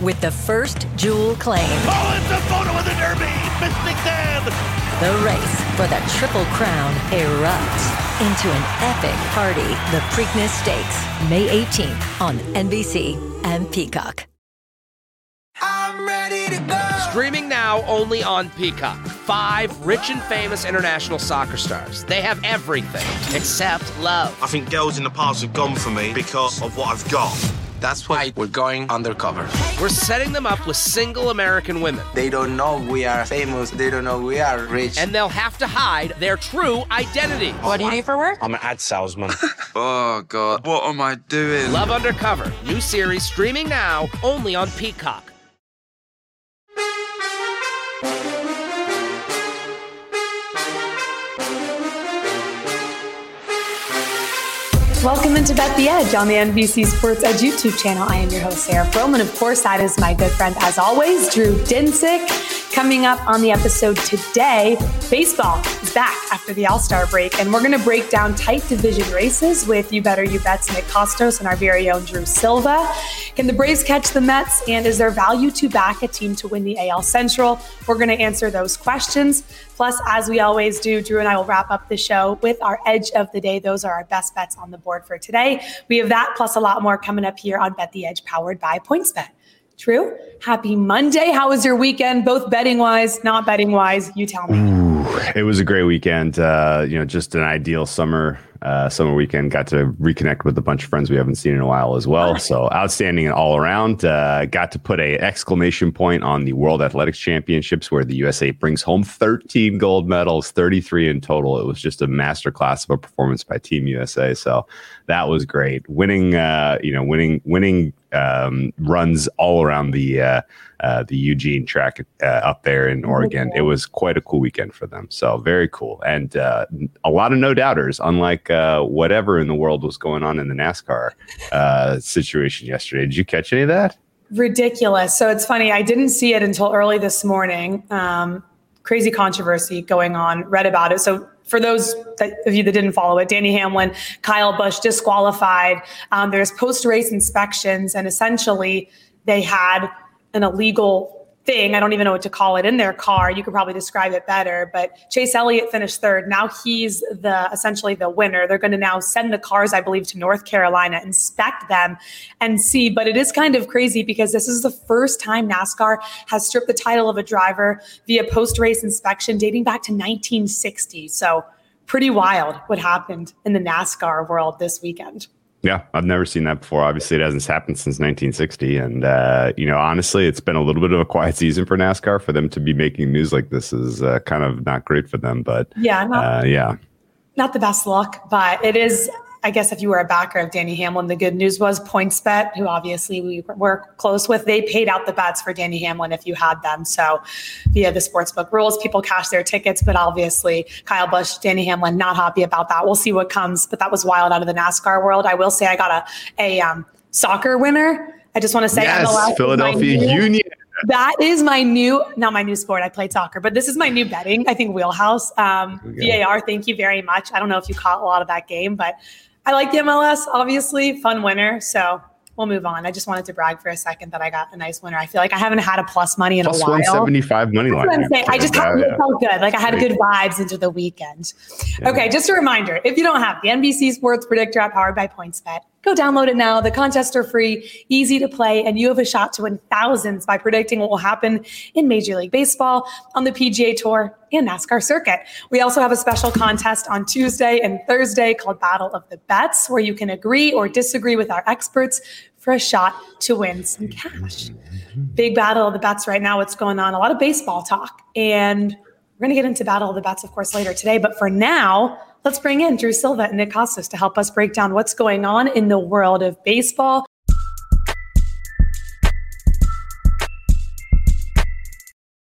with the first jewel claim. Oh, it's a photo of the Derby! Mystic Dan! The race for the Triple Crown erupts into an epic party. The Preakness Stakes, May 18th on NBC and Peacock. I'm ready to go. Streaming now only on Peacock. Five rich and famous international soccer stars. They have everything except love. I think girls in the past have gone for me because of what I've got. That's why we're going undercover. We're setting them up with single American women. They don't know we are famous. They don't know we are rich. And they'll have to hide their true identity. What do you do for work? I'm an ad salesman. oh, God. What am I doing? Love Undercover. New series streaming now only on Peacock. Welcome into Bet the Edge on the NBC Sports Edge YouTube channel. I am your host, Sarah Perlman. Of course, that is my good friend, as always, Drew Dinsick. Coming up on the episode today, baseball back after the All Star break, and we're going to break down tight division races with You Better You Bet's Nick Kostos and our very own Drew Silva. Can the Braves catch the Mets, and is there value to back a team to win the AL Central? We're going to answer those questions. Plus, as we always do, Drew and I will wrap up the show with our edge of the day. Those are our best bets on the board for today. We have that plus a lot more coming up here on Bet the Edge, powered by PointsBet. Drew, happy Monday. How was your weekend, both betting wise, not betting wise? You tell me. Ooh, it was a great weekend. Uh, you know, just an ideal summer uh, summer weekend. Got to reconnect with a bunch of friends we haven't seen in a while as well. So outstanding all around. Uh, got to put a exclamation point on the World Athletics Championships where the USA brings home 13 gold medals, 33 in total. It was just a masterclass of a performance by Team USA. So that was great. Winning, uh, you know, winning, winning um, runs all around the uh, uh, the Eugene track uh, up there in Oregon. It was quite a cool weekend for them. So very cool, and uh, a lot of no doubters. Unlike uh, whatever in the world was going on in the NASCAR uh, situation yesterday. Did you catch any of that? Ridiculous. So it's funny. I didn't see it until early this morning. Um, crazy controversy going on. Read about it. So for those of you that didn't follow it, Denny Hamlin, Kyle Busch disqualified. Um, there's post race inspections, and essentially they had an illegal thing. I don't even know what to call it in their car. You could probably describe it better. But Chase Elliott finished third. Now he's the essentially the winner. They're going to now send the cars, I believe, to North Carolina, inspect them, and see. But it is kind of crazy because this is the first time NASCAR has stripped the title of a driver via post race inspection dating back to 1960. So pretty wild what happened in the NASCAR world this weekend. Yeah, I've never seen that before. Obviously, it hasn't happened since 1960, and uh, you know, honestly, it's been a little bit of a quiet season for NASCAR. For them to be making news like this is uh, kind of not great for them. But yeah, not, uh, yeah, not the best luck, but it is I guess if you were a backer of Denny Hamlin, the good news was PointsBet, who obviously we were close with, they paid out the bets for Denny Hamlin if you had them. So via the sportsbook rules, people cash their tickets, but obviously Kyle Busch, Denny Hamlin, not happy about that. We'll see what comes, but that was wild out of the NASCAR world. I will say I got a a um, soccer winner. I just want to say yes, Philadelphia Union that is my new, not my new sport. I played soccer, but this is my new betting. I think wheelhouse. Um, VAR. Thank you very much. I don't know if you caught a lot of that game, but I like the MLS, obviously, fun winner. So we'll move on. I just wanted to brag for a second that I got a nice winner. I feel like I haven't had a plus money in plus a while. 175 money line. i just yeah, yeah. felt good. Like I had good vibes into the weekend. Yeah. Okay, just a reminder if you don't have the NBC Sports Predictor app powered by PointsBet, Go download it now. The contests are free, easy to play, and you have a shot to win thousands by predicting what will happen in Major League Baseball, on the PGA Tour, and NASCAR circuit. We also have a special contest on Tuesday and Thursday called Battle of the Bets, where you can agree or disagree with our experts for a shot to win some cash. Big battle of the bets right now. What's going on? A lot of baseball talk. And we're going to get into Battle of the Bets, of course, later today. But for now, Let's bring in Drew Silva and Nick Kostos to help us break down what's going on in the world of baseball.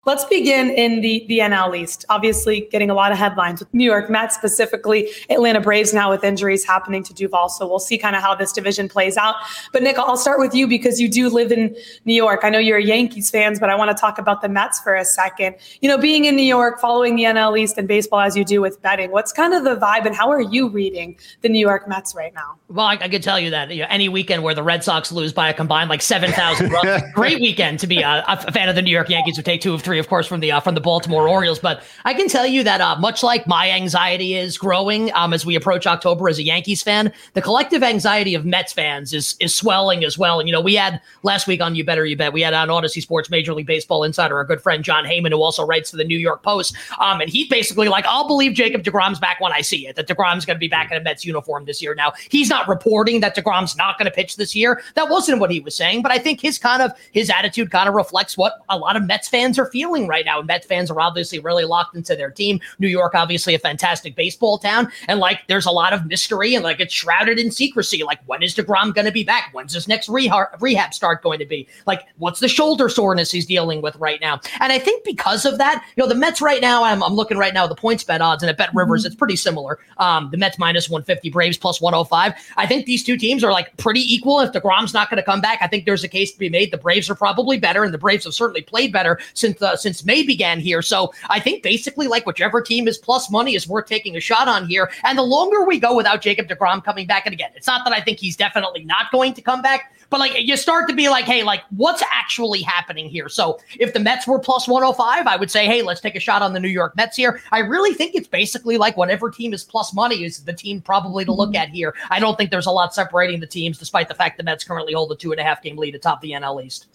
Let's begin in the, the NL East. Obviously, getting a lot of headlines with New York Mets, specifically Atlanta Braves now with injuries happening to Duvall. So we'll see kind of how this division plays out. But Nick, I'll start with you because you do live in New York. I know you're a Yankees fans, but I want to talk about the Mets for a second. You know, being in New York, following the NL East and baseball as you do with betting, what's kind of the vibe and how are you reading the New York Mets right now? Well, I, I can tell you that you know, any weekend where the Red Sox lose by a combined like 7,000 runs, great weekend to be a, a, fan of the New York Yankees who take two of three, of course, from the uh, from the Baltimore Orioles. But I can tell you that uh, much like my anxiety is growing um, as we approach October as a Yankees fan, the collective anxiety of Mets fans is is swelling as well. And you know, we had last week on You Better You Bet, we had on Audacy Sports Major League Baseball insider, our good friend Jon Heyman, who also writes for the New York Post. Um, and he's basically like, I'll believe Jacob Degrom's back when I see it. That Degrom's going to be back in a Mets uniform this year. Now he's not reporting that Degrom's not going to pitch this year. That wasn't what he was saying, but I think his kind of his attitude kind of reflects what a lot of Mets fans are feeling right now. And Mets fans are obviously really locked into their team. New York, obviously, a fantastic baseball town. And like, there's a lot of mystery and like it's shrouded in secrecy. Like, when is DeGrom going to be back? When's his next rehab, rehab start going to be? Like, what's the shoulder soreness he's dealing with right now? And I think because of that, you know, the Mets right now, I'm, I'm looking right now, the points bet odds and at Bet Rivers, mm-hmm. it's pretty similar. Um, the Mets minus 150, Braves plus 105. I think these two teams are like pretty equal. If DeGrom's not going to come back, I think there's a case to be made. The Braves are probably better, and the Braves have certainly played better since uh, since May began here. So I think basically like whichever team is plus money is worth taking a shot on here. And the longer we go without Jacob DeGrom coming back, and again, it's not that I think he's definitely not going to come back, but like you start to be like, hey, like what's actually happening here? So if the Mets were plus 105, I would say, hey, let's take a shot on the New York Mets here. I really think it's basically like whatever team is plus money is the team probably to look mm-hmm. at here. I don't think there's a lot separating the teams, despite the fact the Mets currently hold a two and a half game lead atop the NL East.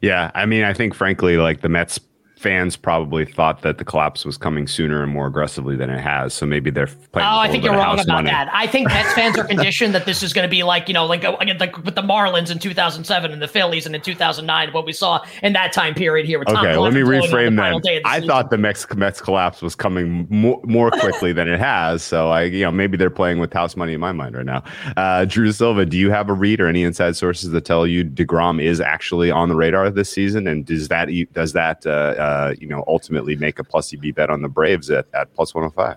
Yeah, I mean, I think frankly, like the Mets fans probably thought that the collapse was coming sooner and more aggressively than it has. So maybe they're playing. Oh, I think you're wrong about money. that. I think Mets fans are conditioned that this is going to be like you know, like, like with the Marlins in 2007 and the Phillies and in 2009, what we saw in that time period here. With Tom okay, let me reframe that. I season. thought the Mets, Mets collapse was coming more, more quickly than it has. So I, you know, maybe they're playing with house money in my mind right now. Uh, Drew Silva, do you have a read or any inside sources that tell you Degrom is actually on the radar this season, and does that does that uh, uh, Uh, you know ultimately make a plus EV bet on the Braves at, at plus 105.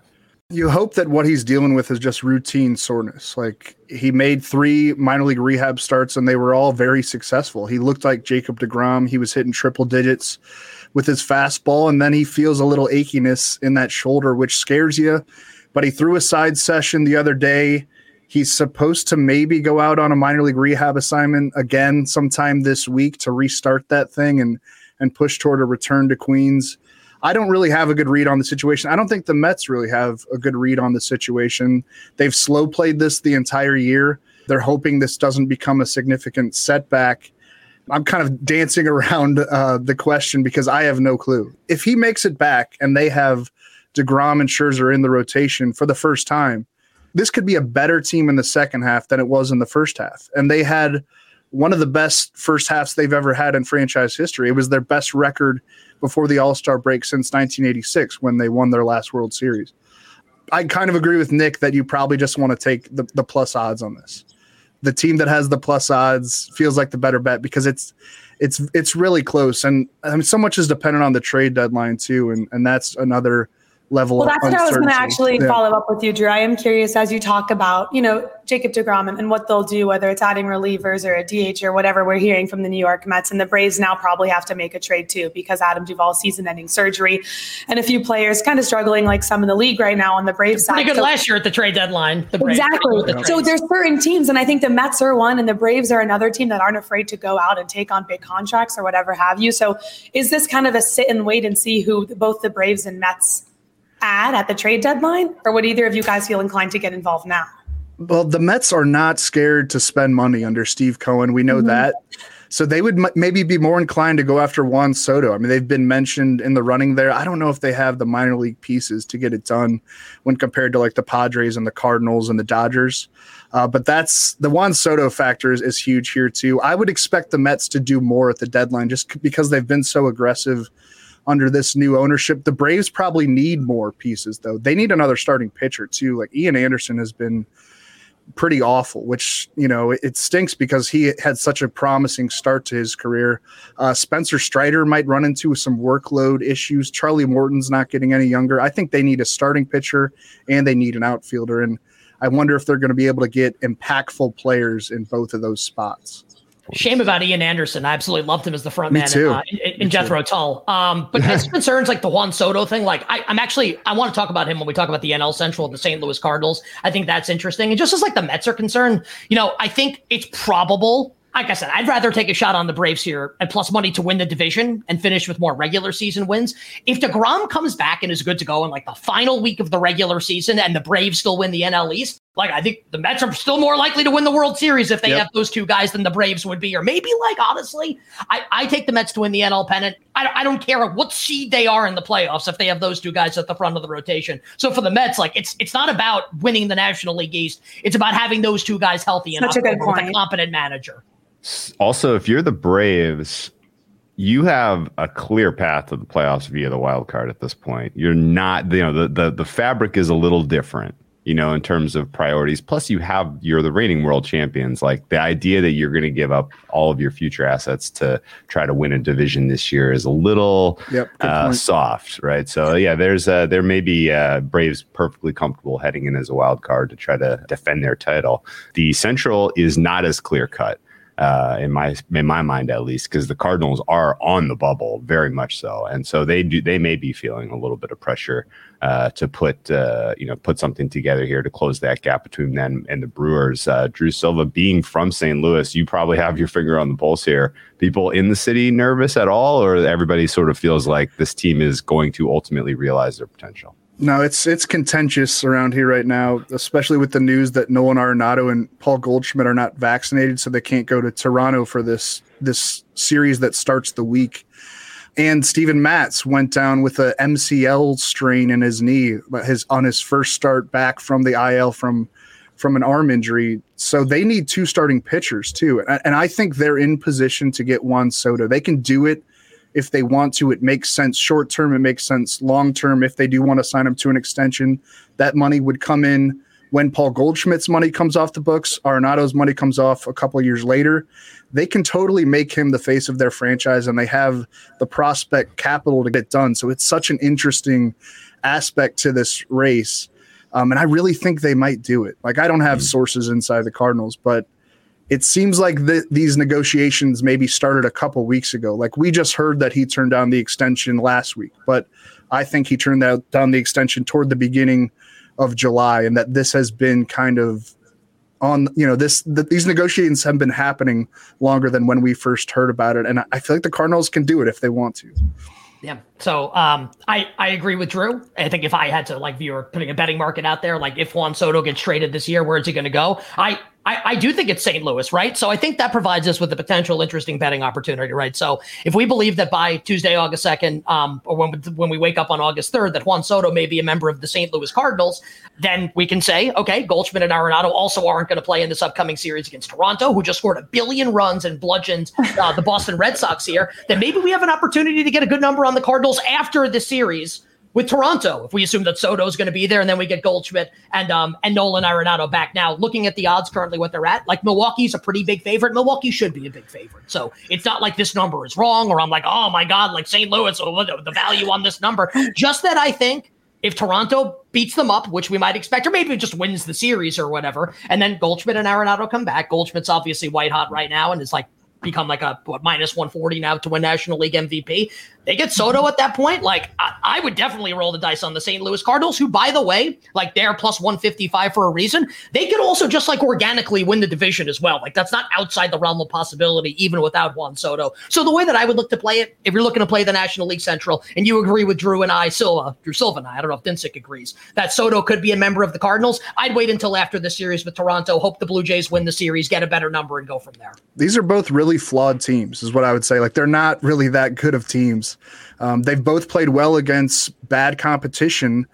You hope that what he's dealing with is just routine soreness. Like he made three minor league rehab starts and they were all very successful. He looked like Jacob DeGrom. He was hitting triple digits with his fastball, and then he feels a little achiness in that shoulder, which scares you. But he threw a side session the other day. He's supposed to maybe go out on a minor league rehab assignment again sometime this week to restart that thing and and push toward a return to Queens. I don't really have a good read on the situation. I don't think the Mets really have a good read on the situation. They've slow played this the entire year. They're hoping this doesn't become a significant setback. I'm kind of dancing around uh, the question because I have no clue. If he makes it back and they have DeGrom and Scherzer in the rotation for the first time, this could be a better team in the second half than it was in the first half. And they had one of the best first halves they've ever had in franchise history. It was their best record before the All Star break since 1986 when they won their last World Series. I kind of agree with Nick that you probably just want to take the, the plus odds on this. The team that has the plus odds feels like the better bet because it's it's it's really close and I mean so much is dependent on the trade deadline too and and that's another level well, that's what I was going to actually yeah. follow up with you, Drew. I am curious as you talk about, you know, Jacob DeGrom and, and, what they'll do, whether it's adding relievers or a DH or whatever we're hearing from the New York Mets. And the Braves now probably have to make a trade too because Adam Duvall's season ending surgery and a few players kind of struggling like some in the league right now on the Braves side. Pretty good so, last year at the trade deadline. The exactly. The so there's certain teams, and I think the Mets are one and the Braves are another team that aren't afraid to go out and take on big contracts or whatever have you. So is this kind of a sit and wait and see who both the Braves and Mets add at the trade deadline, or would either of you guys feel inclined to get involved now? Well, the Mets are not scared to spend money under Steve Cohen. We know mm-hmm. that. So they would m- maybe be more inclined to go after Juan Soto. I mean, they've been mentioned in the running there. I don't know if they have the minor league pieces to get it done when compared to like the Padres and the Cardinals and the Dodgers. Uh, but that's the Juan Soto factor is, is huge here too. I would expect the Mets to do more at the deadline just c- because they've been so aggressive under this new ownership. The Braves probably need more pieces, though. They need another starting pitcher, too. Like Ian Anderson has been pretty awful, which you know it, it, stinks because he had such a promising start to his career. Uh, Spencer Strider might run into some workload issues. Charlie Morton's not getting any younger. I think they need a starting pitcher and they need an outfielder, and I wonder if they're going to be able to get impactful players in both of those spots. Shame about Ian Anderson. I absolutely loved him as the front Me man too. in, uh, in, in Jethro Tull. Um, but as concerns like the Juan Soto thing, like I, am actually I want to talk about him when we talk about the NL Central, the St. Louis Cardinals. I think that's interesting. And just as like the Mets are concerned, you know, I think it's probable like I said, I'd rather take a shot on the Braves here and plus money to win the division and finish with more regular season wins. If DeGrom comes back and is good to go in like the final week of the regular season and the Braves still win the NL East, like I think the Mets are still more likely to win the World Series if they yep. have those two guys than the Braves would be. Or maybe like honestly, I, I take the Mets to win the NL pennant. I, I don't care what seed they are in the playoffs if they have those two guys at the front of the rotation. So for the Mets, like it's it's not about winning the National League East. It's about having those two guys healthy and with a competent manager. Also, if you're the Braves, you have a clear path to the playoffs via the wild card at this point. You're not, you know, the the the fabric is a little different, you know, in terms of priorities. Plus, you have you're the reigning world champions. Like the idea that you're going to give up all of your future assets to try to win a division this year is a little yep, uh, soft, right? So yeah, there's uh, there may be uh, Braves perfectly comfortable heading in as a wild card to try to defend their title. The Central is not as clear cut uh, in my in my mind at least, because the Cardinals are on the bubble very much so, and so they do they may be feeling a little bit of pressure uh, to put uh, you know put something together here to close that gap between them and the Brewers. Uh, Drew Silva, being from St. Louis, you probably have your finger on the pulse here. People in the city nervous at all, or everybody sort of feels like this team is going to ultimately realize their potential. No, it's it's contentious around here right now, especially with the news that Nolan Arenado and Paul Goldschmidt are not vaccinated, so they can't go to Toronto for this this series that starts the week. And Steven Matz went down with a MCL strain in his knee, but his on his first start back from the IL from from an arm injury. So they need two starting pitchers too, and, and I think they're in position to get Juan Soto. They can do it if they want to. It makes sense short term, it makes sense long term. If they do want to sign him to an extension, that money would come in when Paul Goldschmidt's money comes off the books, Arenado's money comes off a couple years later. They can totally make him the face of their franchise, and they have the prospect capital to get done. So it's such an interesting aspect to this race. Um, and I really think they might do it. Like, I don't have mm-hmm. sources inside the Cardinals, but it seems like the, these negotiations maybe started a couple weeks ago. Like we just heard that he turned down the extension last week, but I think he turned out, down the extension toward the beginning of July, and that this has been kind of on. You know, this that these negotiations have been happening longer than when we first heard about it, and I feel like the Cardinals can do it if they want to. Yeah. So um, I I agree with Drew. I think if I had to like, view or putting a betting market out there, like if Juan Soto gets traded this year, where is he going to go? I I, I, do think it's St. Louis, right? So I think that provides us with a potential interesting betting opportunity, right? So if we believe that by Tuesday, August 2nd, um, or when, when we wake up on August 3rd, that Juan Soto may be a member of the St. Louis Cardinals, then we can say, okay, Goldschmidt and Arenado also aren't going to play in this upcoming series against Toronto, who just scored a billion runs and bludgeoned uh, the Boston Red Sox here. Then maybe we have an opportunity to get a good number on the Cardinals after the series with Toronto, if we assume that Soto's going to be there, and then we get Goldschmidt and um and Nolan Arenado back. Now, looking at the odds currently, what they're at, like Milwaukee's a pretty big favorite. Milwaukee should be a big favorite, so it's not like this number is wrong, or I'm like, oh my god, like St. Louis, or the value on this number. Just that I think if Toronto beats them up, which we might expect, or maybe just wins the series or whatever, and then Goldschmidt and Arenado come back. Goldschmidt's obviously white hot right now and is like become like a what minus 140 now to win National League MVP. They get Soto at that point. Like I, I, would definitely roll the dice on the St. Louis Cardinals, who, by the way, like they're plus 155 for a reason. They could also just like organically win the division as well. Like that's not outside the realm of possibility, even without Juan Soto. So the way that I would look to play it, if you're looking to play the National League Central, and you agree with Drew and I, Silva, Drew Silva and I, I don't know if Dinsick agrees that Soto could be a member of the Cardinals. I'd wait until after the series with Toronto, hope the Blue Jays win the series, get a better number, and go from there. These are both really flawed teams, is what I would say. Like they're not really that good of teams. Um, they've both played well against bad competition,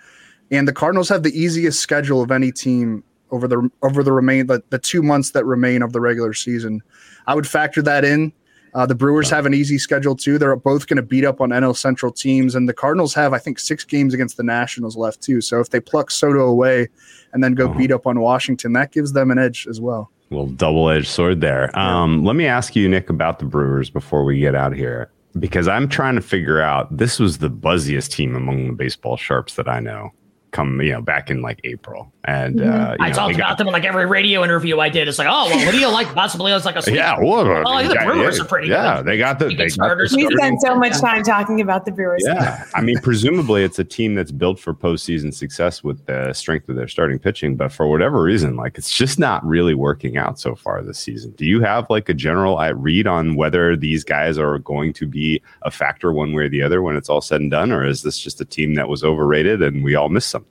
and the Cardinals have the easiest schedule of any team over the over the remain the, the two months that remain of the regular season. I would factor that in, Uh, the Brewers have an easy schedule too. They're both going to beat up on NL Central teams, and the Cardinals have, I think, six games against the Nationals left too. So if they pluck Soto away and then go Uh-huh. beat up on Washington, that gives them an edge as well. Little double-edged sword there. Um, let me ask you, Nick, about the Brewers before we get out of here, because I'm trying to figure out. This was the buzziest team among the baseball sharps that I know. Come, you know, back in like April, and uh, you Mm-hmm. I know, talked they got- about them in like every radio interview I did. It's like, oh, well, what do you like? Possibly it's like a sweet. Yeah, well, Oh, the yeah, Brewers yeah, are pretty Yeah, good. they got the they got the starters. We starting- spend so much time talking about the Brewers. Yeah, I mean, presumably it's a team that's built for postseason success with the strength of their starting pitching, but for whatever reason, like it's just not really working out so far this season. Do you have like a general uh, read on whether these guys are going to be a factor one way or the other when it's all said and done, or is this just a team that was overrated and we all missed something?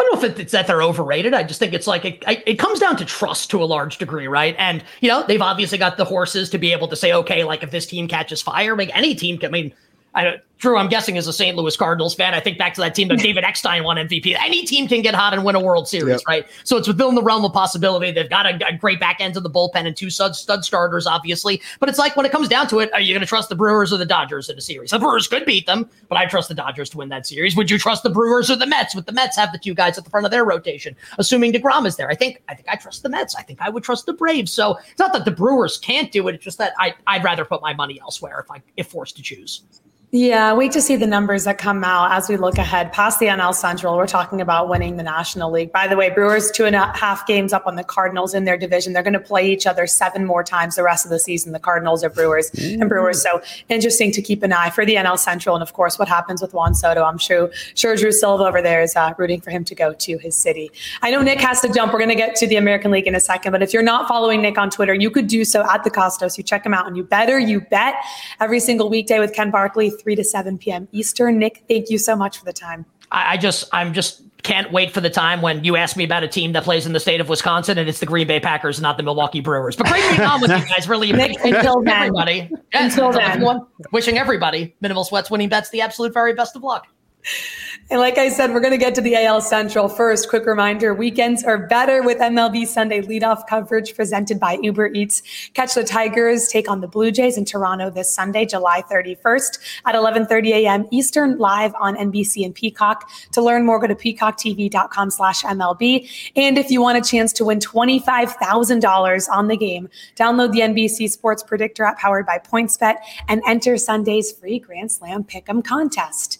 I don't know if it's that they're overrated. I just think it's like it, it comes down to trust to a large degree, right? And you know they've obviously got the horses to be able to say, okay, like if this team catches fire, like any team can. I mean, I don't. Drew, I'm guessing is a St. Louis Cardinals fan. I think back to that team that David Eckstein won MVP. Any team can get hot and win a World Series, Yep. right? So it's within the realm of possibility. They've got a, a great back end of the bullpen and two stud, stud starters, obviously. But it's like when it comes down to it, are you going to trust the Brewers or the Dodgers in a series? The Brewers could beat them, but I trust the Dodgers to win that series. Would you trust the Brewers or the Mets? With the Mets have the two guys at the front of their rotation, assuming Degrom is there. I think I think I trust the Mets. I think I would trust the Braves. So it's not that the Brewers can't do it. It's just that I I'd rather put my money elsewhere if I if forced to choose. Yeah, wait to see the numbers that come out as we look ahead past the NL Central. We're talking about winning the National League. By the way, Brewers two and a half games up on the Cardinals in their division. They're going to play each other seven more times the rest of the season. The Cardinals are Brewers and Brewers. So interesting to keep an eye for the NL Central and of course what happens with Juan Soto. I'm sure sure Drew Silva over there is uh, rooting for him to go to his city. I know Nick has to jump. We're going to get to the American League in a second, but if you're not following Nick on Twitter, you could do so at the Kostos. You check him out and you better you bet every single weekday with Ken Barkley, 3 to 7 p.m. Eastern. Nick, thank you so much for the time. I, I just I'm just can't wait for the time when you ask me about a team that plays in the state of Wisconsin and it's the Green Bay Packers, not the Milwaukee Brewers. But great being on with you guys. Really Nick, appreciate until then. everybody. Yeah, Until then. everyone. Wishing everybody minimal sweats winning bets the absolute very best of luck. And like I said, we're going to get to the AL Central first. Quick reminder weekends are better with MLB Sunday leadoff coverage presented by Uber Eats. Catch the Tigers take on the Blue Jays in Toronto this Sunday, July 31st at 11:30 a.m. Eastern, live on NBC and Peacock. To learn more, go to peacocktv.com slash MLB. And if you want a chance to win $25,000 on the game, download the NBC Sports Predictor app powered by PointsBet and enter Sunday's free Grand Slam Pick'em contest.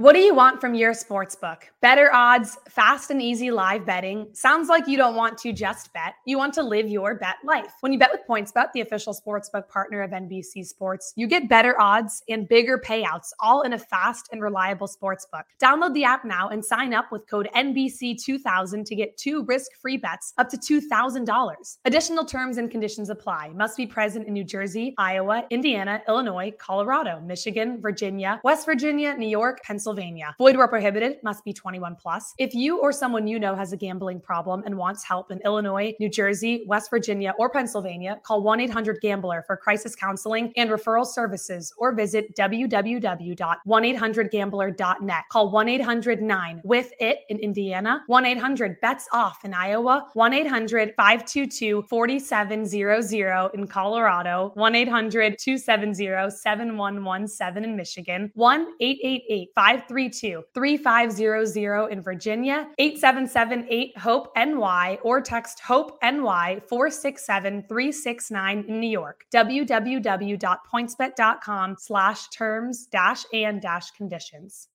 What do you want from your sportsbook? Better odds, fast and easy live betting. Sounds like you don't want to just bet. You want to live your bet life. When you bet with PointsBet, the official sportsbook partner of NBC Sports, you get better odds and bigger payouts, all in a fast and reliable sportsbook. Download the app now and sign up with code NBC2000 to get two risk-free bets up to $2,000. Additional terms and conditions apply. Must be present in New Jersey, Iowa, Indiana, Illinois, Colorado, Michigan, Virginia, West Virginia, New York, Pennsylvania, Pennsylvania. Void where prohibited, must be 21 plus. If you or someone you know has a gambling problem and wants help in Illinois, New Jersey, West Virginia, or Pennsylvania, call 1 800 Gambler for crisis counseling and referral services or visit www.1800gambler.net. Call 1 800 9 with it in Indiana, 1 800 bets off in Iowa, 1 800 522 4700 in Colorado, 1 800 270 7117 in Michigan, 1 888 532 3500 in Virginia, 8778 HOPE NY, or text HOPE NY 467 369 in New York. www.pointsbet.com slash terms dash and dash conditions.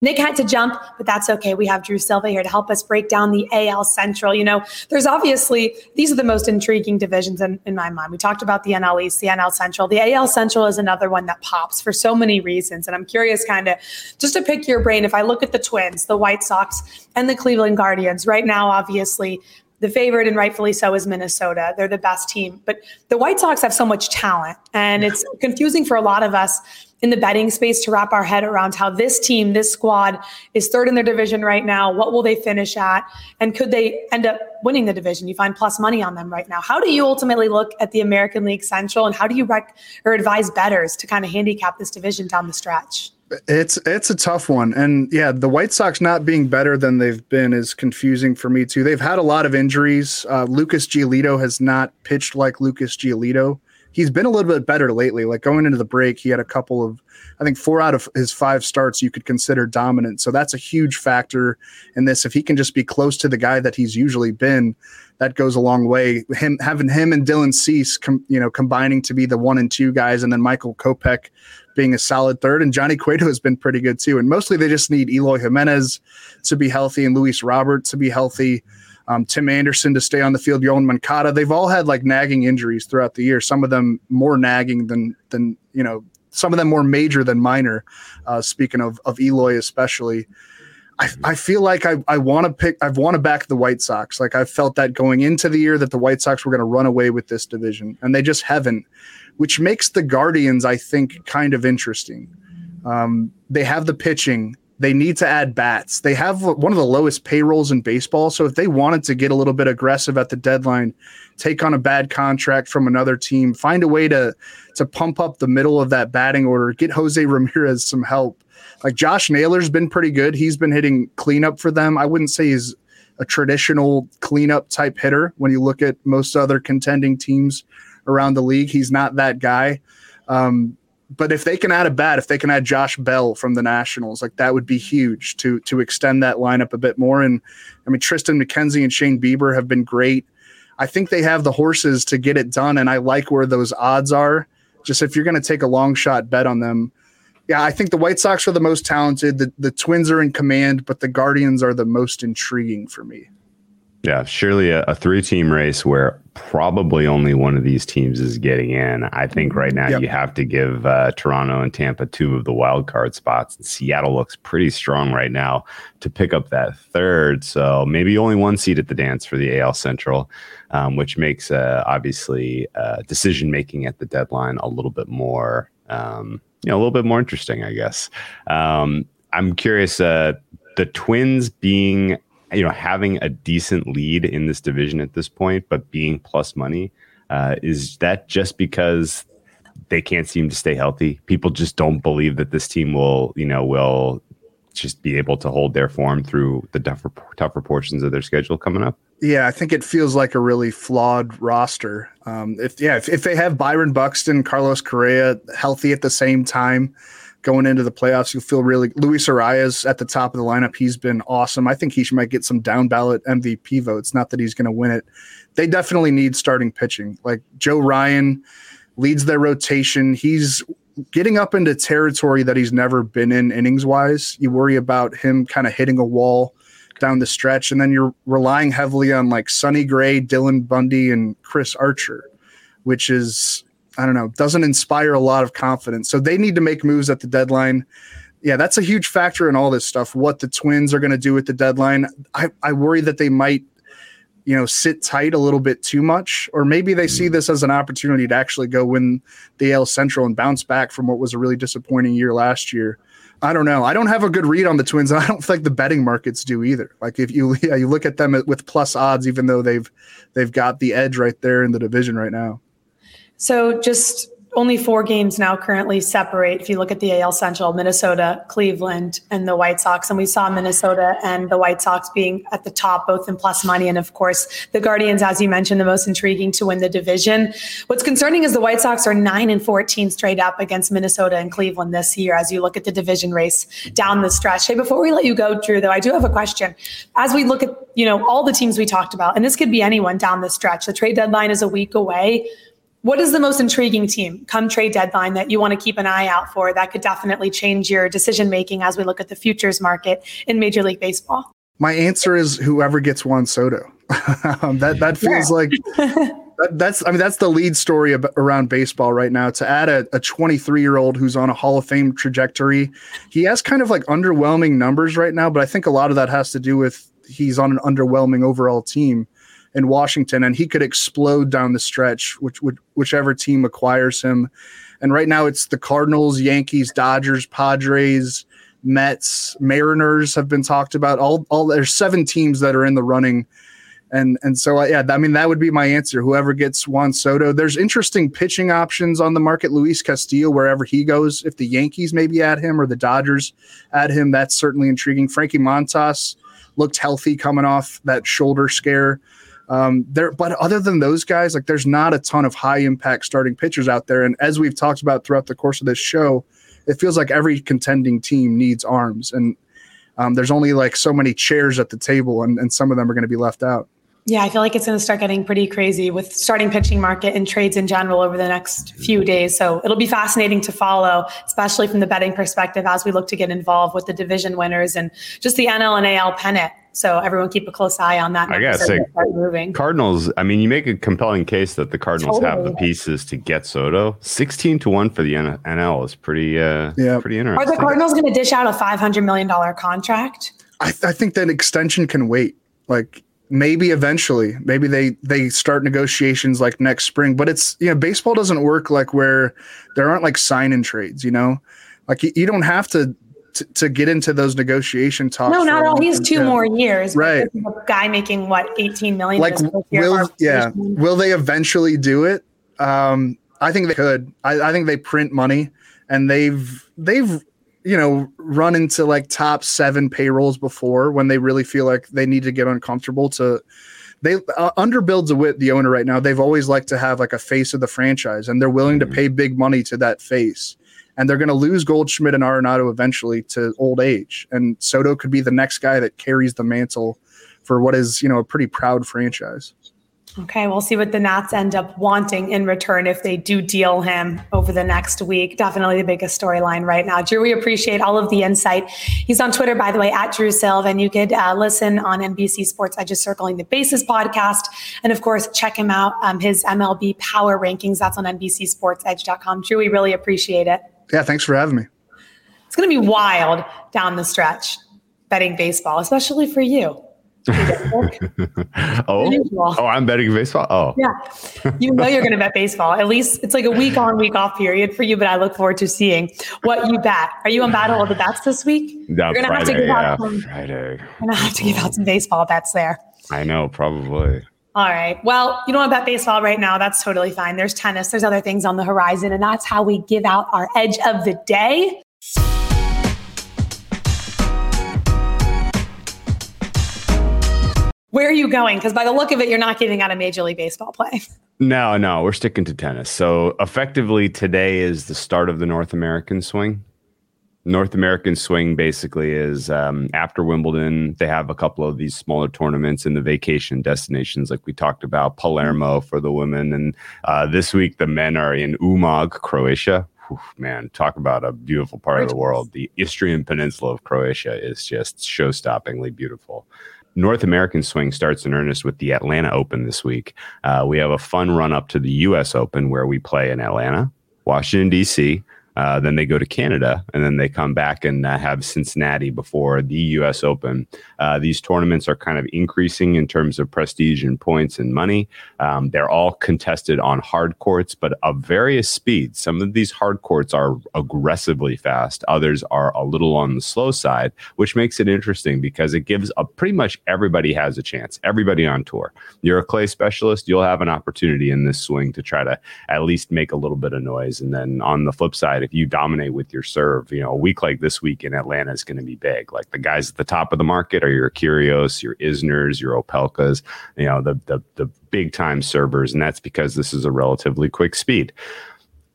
Nick had to jump, but that's okay. We have Drew Silva here to help us break down the AL Central. You know, there's obviously, these are the most intriguing divisions in, in my mind. We talked about the NL East, the NL Central. The AL Central is another one that pops for so many reasons. And I'm curious, kind of, just to pick your brain, if I look at the Twins, the White Sox, and the Cleveland Guardians, right now, obviously, the favorite and rightfully so is Minnesota. They're the best team. But the White Sox have so much talent, and it's confusing for a lot of us in the betting space to wrap our head around how this team, this squad is third in their division right now. What will they finish at? And could they end up winning the division? You find plus money on them right now. How do you ultimately look at the American League Central and how do you rec- or advise betters to kind of handicap this division down the stretch? It's it's a tough one, and yeah, the White Sox not being better than they've been is confusing for me too. They've had a lot of injuries. Uh, Lucas Giolito has not pitched like Lucas Giolito. He's been a little bit better lately. Like going into the break, he had a couple of, I think four out of his five starts you could consider dominant. So that's a huge factor in this. If he can just be close to the guy that he's usually been, that goes a long way. Him having him and Dylan Cease, com, you know, combining to be the one and two guys, and then Michael Kopech being a solid third, and Johnny Cueto has been pretty good too. And mostly they just need Eloy Jimenez to be healthy and Luis Robert to be healthy. Um, Tim Anderson to stay on the field, Yoan Moncada. They've all had like nagging injuries throughout the year. Some of them more nagging than than you know. Some of them more major than minor. Uh, speaking of of Eloy, especially. I, I feel like I, I want to pick I've want to back the White Sox. Like I felt that going into the year that the White Sox were going to run away with this division, and they just haven't, which makes the Guardians I think kind of interesting. Um, they have the pitching. They need to add bats. They have one of the lowest payrolls in baseball. So if they wanted to get a little bit aggressive at the deadline, take on a bad contract from another team, find a way to to pump up the middle of that batting order, get Jose Ramirez some help. Like Josh Naylor's been pretty good. He's been hitting cleanup for them. I wouldn't say he's a traditional cleanup type hitter when you look at most other contending teams around the league. He's not that guy. Um, but if they can add a bat, if they can add Josh Bell from the Nationals, like that would be huge to to extend that lineup a bit more. And I mean, Triston McKenzie and Shane Bieber have been great. I think they have the horses to get it done, and I like where those odds are. Just if you're going to take a long shot bet on them, yeah, I think the White Sox are the most talented. The the Twins are in command, but the Guardians are the most intriguing for me. Yeah, surely a, a three team race where probably only one of these teams is getting in. I think right now yep. you have to give uh, Toronto and Tampa two of the wild card spots. And Seattle looks pretty strong right now to pick up that third. So maybe only one seat at the dance for the AL Central, um, which makes uh, obviously uh, decision making at the deadline a little bit more, um, you know, a little bit more interesting, I guess. Um, I'm curious. Uh, the Twins being you know, having a decent lead in this division at this point, but being plus money, uh, is that just because they can't seem to stay healthy? People just don't believe that this team will, you know, will just be able to hold their form through the tougher, tougher portions of their schedule coming up. Yeah, I think it feels like a really flawed roster. Um, if yeah, if, if they have Byron Buxton, Carlos Correa healthy at the same time, going into the playoffs. You'll feel really Luis Arraez at the top of the lineup. He's been awesome. I think he might get some down ballot MVP votes. Not that he's going to win it. They definitely need starting pitching. Like Joe Ryan leads their rotation. He's getting up into territory that he's never been in innings wise. You worry about him kind of hitting a wall down the stretch, and then you're relying heavily on like Sonny Gray, Dylan Bundy, and Chris Archer, which is I don't know, doesn't inspire a lot of confidence. So they need to make moves at the deadline. Yeah, that's a huge factor in all this stuff. What the Twins are going to do at the deadline. I, I worry that they might, you know, sit tight a little bit too much, or maybe they see this as an opportunity to actually go win the AL Central and bounce back from what was a really disappointing year last year. I don't know. I don't have a good read on the Twins. and I don't think the betting markets do either. Like if you yeah, you look at them with plus odds, even though they've they've got the edge right there in the division right now. So just only four games now currently separate. If you look at the AL Central, Minnesota, Cleveland, and the White Sox, and we saw Minnesota and the White Sox being at the top, both in plus money, and of course the Guardians, as you mentioned, the most intriguing to win the division. What's concerning is the White Sox are nine and fourteen straight up against Minnesota and Cleveland this year. As you look at the division race down the stretch. Hey, before we let you go, Drew, though, I do have a question. As we look at you know all the teams we talked about, and this could be anyone down the stretch. The trade deadline is a week away what is the most intriguing team come trade deadline that you want to keep an eye out for that could definitely change your decision making as we look at the futures market in Major League Baseball? My answer is whoever gets Juan Soto. that that feels yeah. like that, that's I mean that's the lead story ab- around baseball right now. To add a, a 23 year old who's on a Hall of Fame trajectory, he has kind of like underwhelming numbers right now, but I think a lot of that has to do with he's on an underwhelming overall team in Washington, and he could explode down the stretch, which would whichever team acquires him. And right now, it's the Cardinals, Yankees, Dodgers, Padres, Mets, Mariners have been talked about. All all there's seven teams that are in the running. And and so uh, yeah, I mean that would be my answer. Whoever gets Juan Soto, there's interesting pitching options on the market. Luis Castillo, wherever he goes, if the Yankees maybe add him or the Dodgers add him, that's certainly intriguing. Frankie Montas looked healthy coming off that shoulder scare. Um, there, but other than those guys, like there's not a ton of high impact starting pitchers out there. And as we've talked about throughout the course of this show, it feels like every contending team needs arms, and um, there's only like so many chairs at the table, and, and some of them are going to be left out. Yeah, I feel like it's going to start getting pretty crazy with starting pitching market and trades in general over the next few days. So it'll be fascinating to follow, especially from the betting perspective as we look to get involved with the division winners and just the NL and AL pennant. So everyone keep a close eye on that. I gotta say, moving. Cardinals. I mean, you make a compelling case that the Cardinals totally. have the pieces to get Soto. Sixteen to one for the NL is pretty, uh, yeah, pretty interesting. Are the Cardinals going to dish out a five hundred million dollar contract? I, th- I think that extension can wait. Like maybe eventually maybe they they start negotiations like next spring but it's you know baseball doesn't work like where there aren't like sign in trades you know like you, you don't have to, to, to get into those negotiation talks no not all he's two more years right guy making what 18 million like will yeah will they eventually do it um i think they could I, I think they print money and they've they've you know, run into like top seven payrolls before when they really feel like they need to get uncomfortable to. They uh, under Bill DeWitt, the owner right now. They've always liked to have like a face of the franchise, and they're willing mm-hmm. to pay big money to that face. And they're going to lose Goldschmidt and Arenado eventually to old age. And Soto could be the next guy that carries the mantle for what is, you know, a pretty proud franchise. Okay, we'll see what the Nats end up wanting in return if they do deal him over the next week. Definitely the biggest storyline right now. Drew, we appreciate all of the insight. He's on Twitter, by the way, at Drew Silv, and you could uh, listen on NBC Sports just circling the bases podcast. And of course, check him out, um, his MLB power rankings. That's on NBCSportsEdge.com. Drew, we really appreciate it. Yeah, thanks for having me. It's going to be wild down the stretch betting baseball, especially for you. oh, oh, I'm betting baseball. Oh, yeah. You know you're going to bet baseball. At least it's like a week on, week off period for you. But I look forward to seeing what you bet. Are you on battle of the bets this week? Yeah, you're going to have to give yeah, some, Friday. You're going to have to give out some baseball bets there. I know, probably. All right. Well, you don't want to bet baseball right now. That's totally fine. There's tennis. There's other things on the horizon, and that's how we give out our edge of the day. Where are you going? Because by the look of it, you're not giving out a Major League Baseball play. No, no, we're sticking to tennis. So effectively, today is the start of the North American swing. North American swing basically is um, after Wimbledon, they have a couple of these smaller tournaments in the vacation destinations, like we talked about, Palermo for the women. And uh, this week, the men are in Umag, Croatia. Whew, man, talk about a beautiful part of the world. The Istrian Peninsula of Croatia is just show stoppingly beautiful. North American swing starts in earnest with the Atlanta Open this week. Uh, we have a fun run up to the U.S. Open where we play in Atlanta, Washington, D.C., Uh, then they go to Canada, and then they come back and uh, have Cincinnati before the U.S. Open. Uh, these tournaments are kind of increasing in terms of prestige and points and money. Um, they're all contested on hard courts, but of various speeds. Some of these hard courts are aggressively fast, others are a little on the slow side, which makes it interesting because it gives a pretty much everybody has a chance. Everybody on tour. You're a clay specialist, you'll have an opportunity in this swing to try to at least make a little bit of noise. And then on the flip side, if you dominate with your serve, you know, a week like this week in Atlanta is going to be big. Like the guys at the top of the market are your Kyrgioses, your Isners, your Opelkas, you know, the the the big time servers, and that's because this is a relatively quick speed.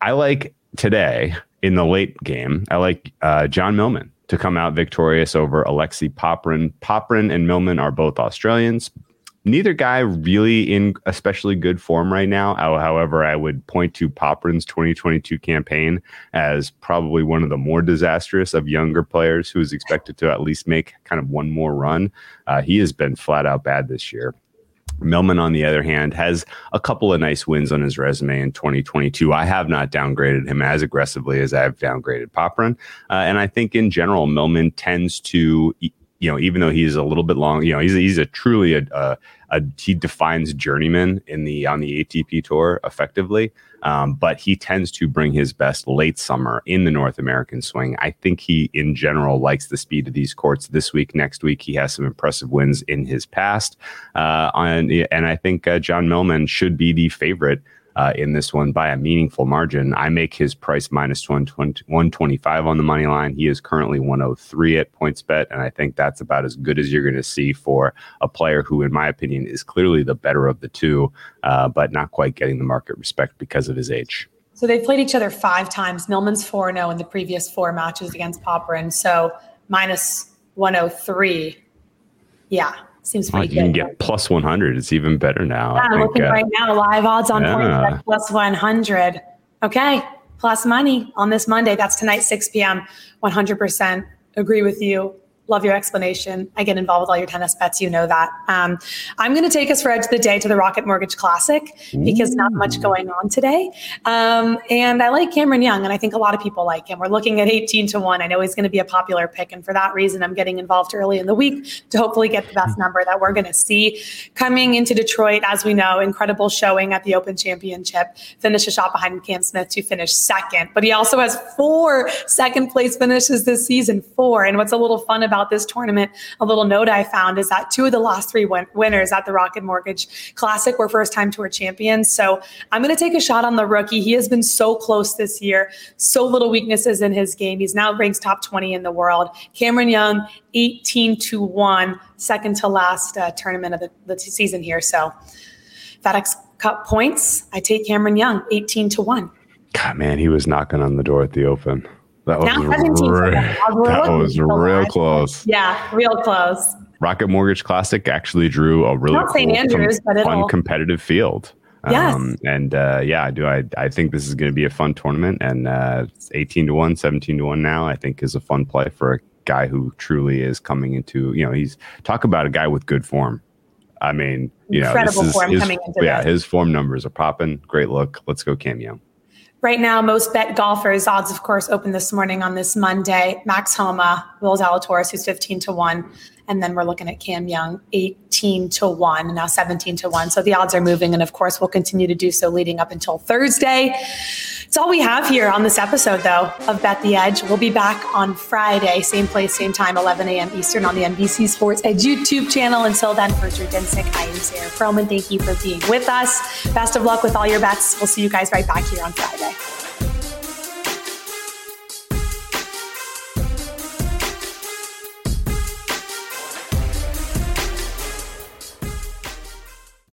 I like today in the late game. I like uh, John Millman to come out victorious over Alexei Popyrin. Popyrin and Millman are both Australians. Neither guy really in especially good form right now. However, I would point to Popyrin's 2022 campaign as probably one of the more disastrous of younger players who is expected to at least make kind of one more run. Uh, he has been flat out bad this year. Millman, on the other hand, has a couple of nice wins on his resume in 2022. I have not downgraded him as aggressively as I've downgraded Popyrin. Uh, and I think in general, Millman tends to, you know, even though he's a little bit long, you know, he's, he's a truly a, a, a he defines journeyman in the on the ATP tour effectively. Um, but he tends to bring his best late summer in the North American swing. I think he, in general, likes the speed of these courts this week. Next week, he has some impressive wins in his past. Uh, on, and I think uh, John Millman should be the favorite uh, in this one by a meaningful margin. I make his price minus 125 on the money line. He is currently 103 at PointsBet, and I think that's about as good as you're going to see for a player who, in my opinion, is clearly the better of the two, uh, but not quite getting the market respect because of his age. So they've played each other five times. Millman's 4 0 in the previous four matches against Popyrin. So minus 103. Yeah, Seems pretty oh, you good. can get plus 100. It's even better now. Yeah, I'm looking uh, right now. Live odds on yeah. points plus 100. Okay. Plus money on this Monday. That's tonight, 6 p.m. 100% agree with you. Love your explanation. I get involved with all your tennis bets. You know that. Um, I'm going to take us for Edge of the Day to the Rocket Mortgage Classic because Ooh. not much going on today. Um, and I like Cameron Young, and I think a lot of people like him. We're looking at 18 to 1. I know he's going to be a popular pick. And for that reason, I'm getting involved early in the week to hopefully get the best number that we're going to see. Coming into Detroit, as we know, incredible showing at the Open Championship. Finished a shot behind Cam Smith to finish second. But he also has four second place finishes this season. Four. And what's a little fun about about this tournament, a little note I found is that two of the last three win- winners at the Rocket Mortgage Classic were first time tour champions. So I'm going to take a shot on the rookie. He has been so close this year, so little weaknesses in his game. He's now ranks top 20 in the world. Cameron Young, 18 to 1, second to last uh, tournament of the, the season here. So FedEx Cup points, I take Cameron Young, 18 to 1. God, man, he was knocking on the door at the Open. That was, re- that was real close. Yeah, real close. Rocket Mortgage Classic actually drew a really cool, Andrews, com- fun competitive field. Yes. Um, and uh, yeah, I do. I, I think this is going to be a fun tournament. And uh, 18 to 1, 17 to 1 now, I think is a fun play for a guy who truly is coming into, you know, he's talk about a guy with good form. I mean, you Incredible know, this is his, yeah, his form numbers are popping. Great look. Let's go cameo. Right now, most bet golfers, odds of course open this morning on this Monday. Max Homa, Will Zalatoris, who's 15 to 1. And then we're looking at Cam Young, 18 to 1, now 17 to 1. So the odds are moving. And of course, we'll continue to do so leading up until Thursday. It's all we have here on this episode, though, of Bet the Edge. We'll be back on Friday, same place, same time, 11 a.m. Eastern on the NBC Sports Edge YouTube channel. Until then, for Drew Dinsick, I am Sarah Perlman. Thank you for being with us. Best of luck with all your bets. We'll see you guys right back here on Friday.